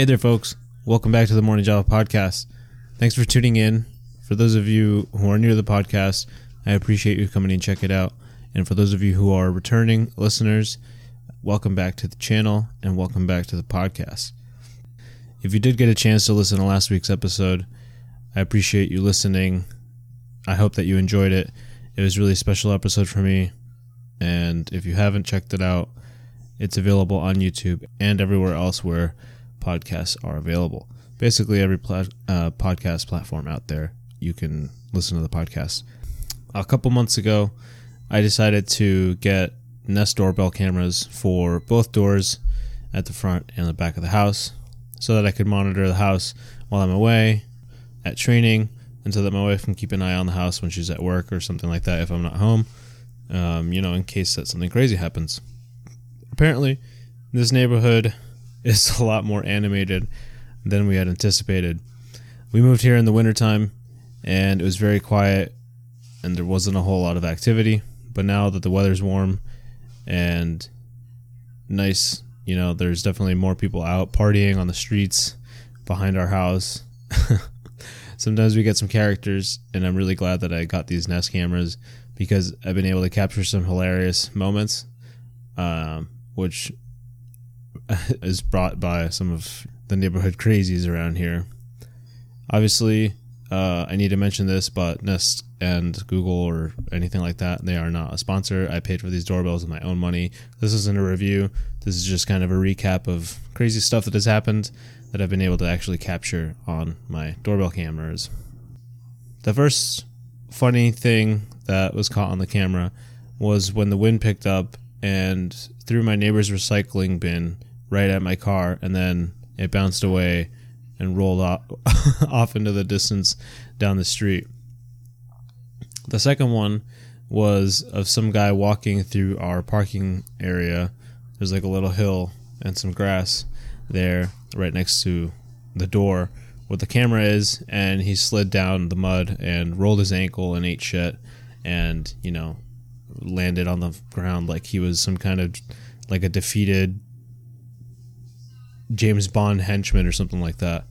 Hey there, folks. Welcome back to the Morning Java Podcast. Thanks for tuning in. For those of you who are new to the podcast, I appreciate you coming and check it out. And for those of you who are returning listeners, welcome back to the channel and welcome back to the podcast. If you did get a chance to listen to last week's episode, I appreciate you listening. I hope that you enjoyed it. It was really a special episode for me. And if you haven't checked it out, it's available on YouTube and everywhere else where podcasts are available. Basically, every pla- uh, podcast platform out there, you can listen to the podcast. A couple months ago, I decided to get Nest doorbell cameras for both doors at the front and the back of the house so that I could monitor the house while I'm away at training and so that my wife can keep an eye on the house when she's at work or something like that if I'm not home, um, you know, in case that something crazy happens. Apparently, this neighborhood is a lot more animated than we had anticipated. We moved here in the wintertime and it was very quiet and there wasn't a whole lot of activity. But now that the weather's warm and nice, you know, there's definitely more people out partying on the streets behind our house. Sometimes we get some characters, and I'm really glad that I got these Nest cameras because I've been able to capture some hilarious moments, um, which is brought by some of the neighborhood crazies around here. Obviously, uh, I need to mention this, but Nest and Google or anything like that, they are not a sponsor. I paid for these doorbells with my own money. This isn't a review. This is just kind of a recap of crazy stuff that has happened that I've been able to actually capture on my doorbell cameras. The first funny thing that was caught on the camera was when the wind picked up and threw my neighbor's recycling bin right at my car, and then it bounced away and rolled off, off into the distance down the street. The second one was of some guy walking through our parking area. There's like a little hill and some grass there right next to the door where the camera is, and he slid down the mud and rolled his ankle and ate shit and, you know, landed on the ground like he was some kind of like a defeated James Bond henchman or something like that.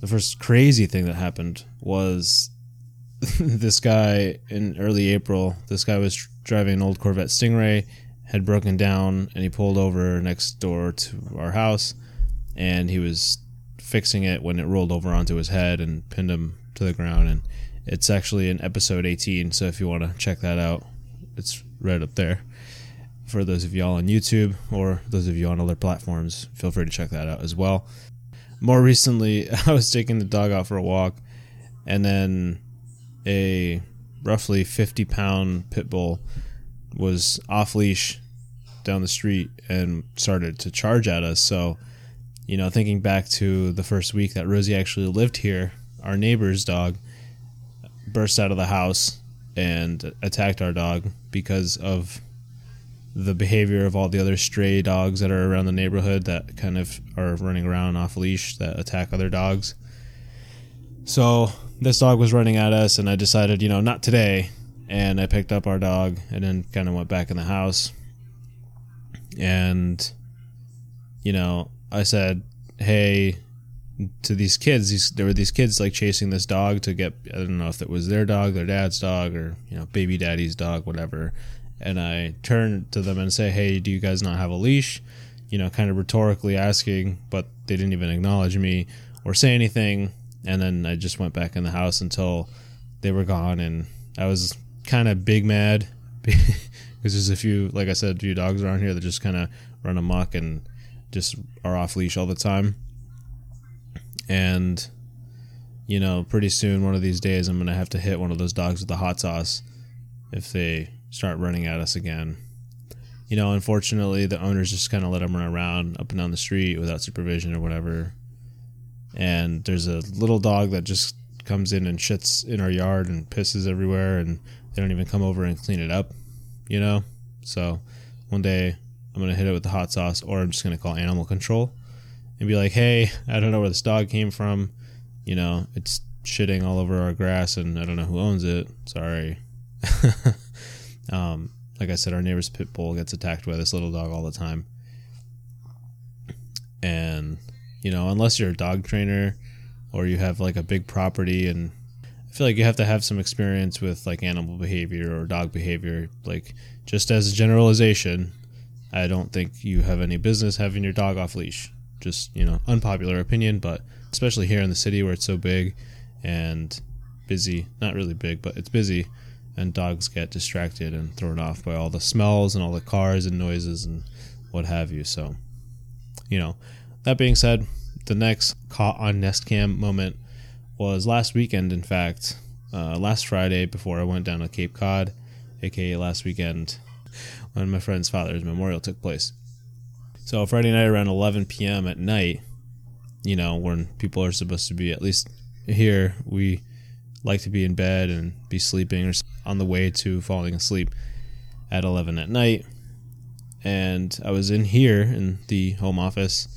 The first crazy thing that happened was this guy in early April. This guy was driving an old Corvette Stingray, had broken down, and he pulled over next door to our house, and he was fixing it when it rolled over onto his head and pinned him to the ground. And it's actually in episode 18, so if you want to check that out, it's right up there. For those of y'all on YouTube or those of you on other platforms, feel free to check that out as well. More recently, I was taking the dog out for a walk, and then a roughly 50 pound pit bull was off leash down the street and started to charge at us. So, you know, thinking back to the first week that Rosie actually lived here, our neighbor's dog burst out of the house and attacked our dog because of the behavior of all the other stray dogs that are around the neighborhood that kind of are running around off leash that attack other dogs. So this dog was running at us, and I decided, you know, not today. And I picked up our dog and then kind of went back in the house. And, you know, I said, hey, to these kids, these there were these kids like chasing this dog to get I don't know if it was their dog, their dad's dog, or you know baby daddy's dog, whatever. And I turn to them and say, "Hey, do you guys not have a leash?" You know, kind of rhetorically asking, but they didn't even acknowledge me or say anything. And then I just went back in the house until they were gone, and I was kind of big mad because there's a few, like I said, a few dogs around here that just kind of run amok and just are off leash all the time and you know, pretty soon, one of these days, I'm gonna have to hit one of those dogs with the hot sauce if they start running at us again. You know, unfortunately, the owners just kind of let them run around up and down the street without supervision or whatever. And there's a little dog that just comes in and shits in our yard and pisses everywhere, and they don't even come over and clean it up. You know, so one day I'm gonna hit it with the hot sauce, or I'm just gonna call animal control and be like, hey, I don't know where this dog came from. You know, it's shitting all over our grass and I don't know who owns it. Sorry. um, like I said, our neighbor's pit bull gets attacked by this little dog all the time. And you know, unless you're a dog trainer or you have like a big property and I feel like you have to have some experience with like animal behavior or dog behavior. Like just as a generalization, I don't think you have any business having your dog off leash. Just, you know, unpopular opinion, but especially here in the city where it's so big and busy, not really big, but it's busy and dogs get distracted and thrown off by all the smells and all the cars and noises and what have you. So, you know, that being said, the next caught on Nest Cam moment was last weekend, in fact, uh, last Friday before I went down to Cape Cod, aka last weekend, when my friend's father's memorial took place. So, Friday night around 11 p.m. at night, you know, when people are supposed to be, at least here, we like to be in bed and be sleeping or on the way to falling asleep at 11 at night. And I was in here in the home office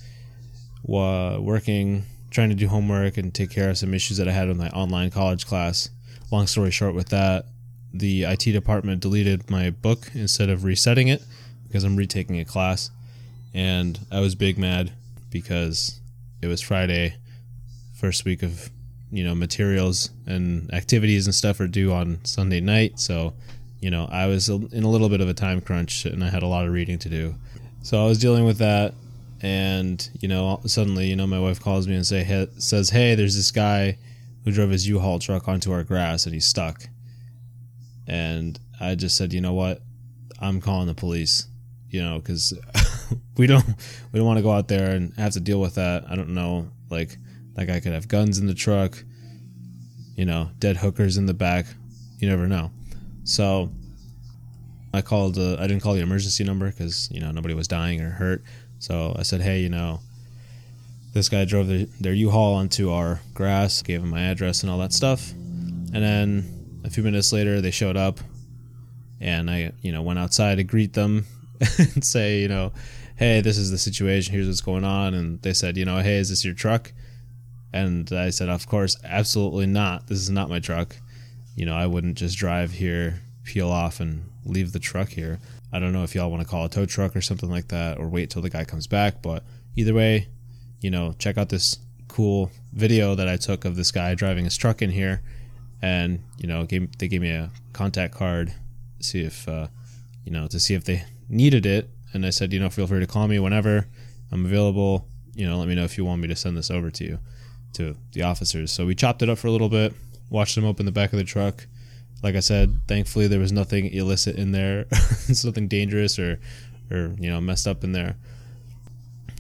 working, trying to do homework and take care of some issues that I had with my online college class. Long story short, with that, the IT department deleted my book instead of resetting it because I'm retaking a class. And I was big mad because it was Friday, first week of you know materials and activities and stuff are due on Sunday night, so you know I was in a little bit of a time crunch and I had a lot of reading to do. So I was dealing with that, and you know suddenly you know my wife calls me and say hey, says hey there's this guy who drove his U-Haul truck onto our grass and he's stuck. And I just said, you know what, I'm calling the police, you know, because we don't we don't want to go out there and have to deal with that. I don't know, like that guy could have guns in the truck, you know, dead hookers in the back. You never know. So I called. Uh, I didn't call the emergency number because you know nobody was dying or hurt. So I said, hey, you know, this guy drove their, their U-Haul onto our grass. Gave him my address and all that stuff. And then a few minutes later, they showed up, and I, you know, went outside to greet them and say, you know, hey, this is the situation. Here's what's going on. And they said, you know, hey, is this your truck? And I said, Of course, absolutely not. This is not my truck. You know, I wouldn't just drive here, peel off, and leave the truck here. I don't know if y'all want to call a tow truck or something like that, or wait till the guy comes back. But either way, you know, check out this cool video that I took of this guy driving his truck in here. And, you know, gave, they gave me a contact card to see if, uh, you know, to see if they needed it. And I said, you know, feel free to call me whenever I'm available. You know, let me know if you want me to send this over to you to the officers. So we chopped it up for a little bit, watched them open the back of the truck. Like I said, thankfully there was nothing illicit in there, nothing dangerous or, or you know, messed up in there.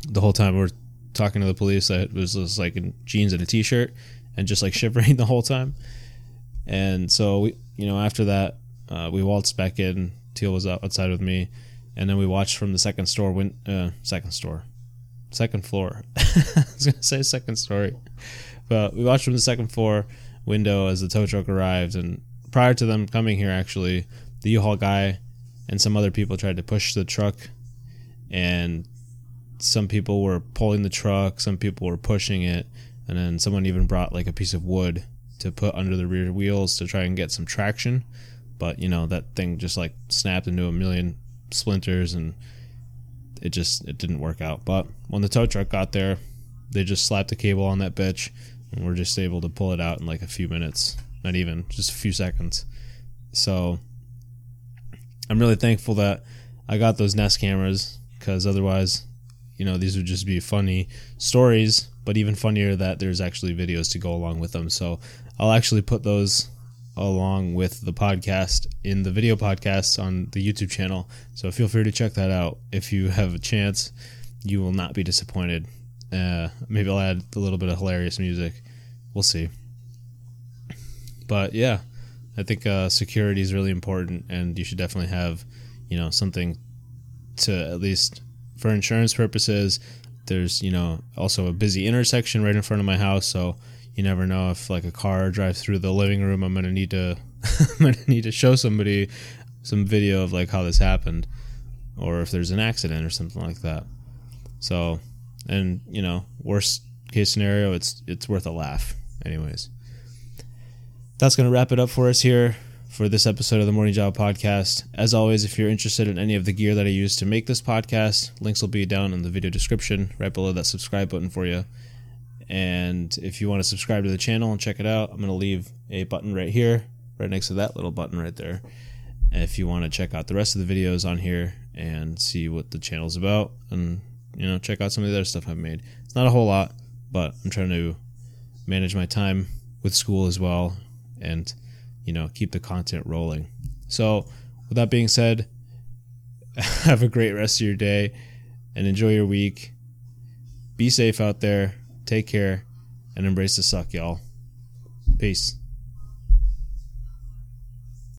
The whole time we're talking to the police, I was just like in jeans and a t-shirt and just like shivering the whole time. And so we, you know, after that, uh, we waltzed back in. Teal was outside with me, and then we watched from the second store, win- uh, second store, second floor. I was gonna say second story, but we watched from the second floor window as the tow truck arrived. And prior to them coming here, actually, the U-Haul guy and some other people tried to push the truck, and some people were pulling the truck, some people were pushing it, and then someone even brought like a piece of wood to put under the rear wheels to try and get some traction. But you know that thing just like snapped into a million splinters and it just it didn't work out. But when the tow truck got there, they just slapped the cable on that bitch, and we're just able to pull it out in like a few minutes, not even just a few seconds. So I'm really thankful that I got those Nest cameras because otherwise, you know, these would just be funny stories, but even funnier that there's actually videos to go along with them. So I'll actually put those along with the podcast in the video podcasts on the YouTube channel. So feel free to check that out if you have a chance. You will not be disappointed. Uh, maybe I'll add a little bit of hilarious music. We'll see. But yeah, I think uh, security is really important, and you should definitely have, you know, something to at least for insurance purposes. There's, you know, also a busy intersection right in front of my house, so you never know if like a car drives through the living room. I'm gonna need to I'm gonna need to show somebody some video of like how this happened, or if there's an accident or something like that. So, and you know, worst case scenario, it's it's worth a laugh. Anyways, that's gonna wrap it up for us here for this episode of the Morning Java Podcast. As always, if you're interested in any of the gear that I use to make this podcast, links will be down in the video description, right below that subscribe button for you. And if you want to subscribe to the channel and check it out, I'm going to leave a button right here, right next to that little button right there. If you want to check out the rest of the videos on here and see what the channel's about, and you know, check out some of the other stuff I've made. It's not a whole lot, but I'm trying to manage my time with school as well, and you know, keep the content rolling. So, with that being said, have a great rest of your day and enjoy your week. Be safe out there. Take care and embrace the suck, y'all. Peace.